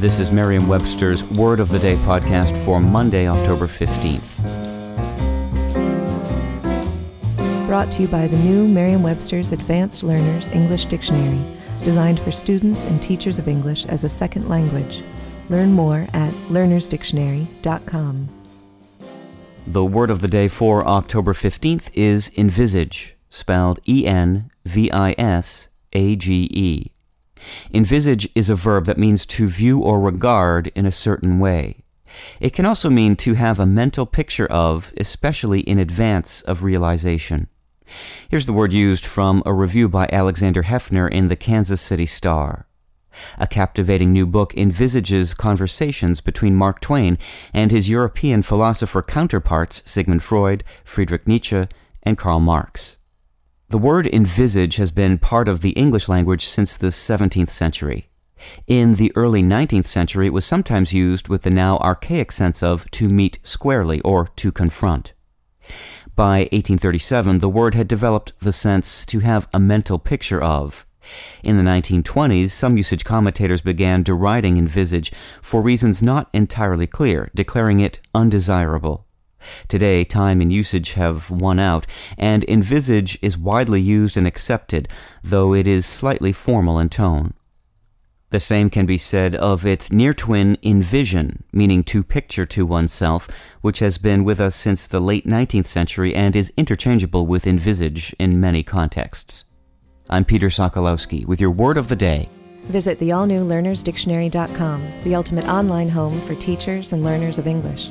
This is Merriam Webster's Word of the Day podcast for Monday, October 15th. Brought to you by the new Merriam Webster's Advanced Learners English Dictionary, designed for students and teachers of English as a second language. Learn more at learnersdictionary.com. The word of the day for October 15th is envisage, spelled E N V I S A G E. Envisage is a verb that means to view or regard in a certain way. It can also mean to have a mental picture of, especially in advance of realization. Here's the word used from a review by Alexander Heffner in the Kansas City Star. A captivating new book envisages conversations between Mark Twain and his European philosopher counterparts Sigmund Freud, Friedrich Nietzsche, and Karl Marx. The word envisage has been part of the English language since the 17th century. In the early 19th century, it was sometimes used with the now archaic sense of to meet squarely or to confront. By 1837, the word had developed the sense to have a mental picture of. In the 1920s, some usage commentators began deriding envisage for reasons not entirely clear, declaring it undesirable. Today, time and usage have won out, and envisage is widely used and accepted, though it is slightly formal in tone. The same can be said of its near twin envision, meaning to picture to oneself, which has been with us since the late 19th century and is interchangeable with envisage in many contexts. I'm Peter Sokolowski with your word of the day. Visit the all new learnersdictionary.com, the ultimate online home for teachers and learners of English.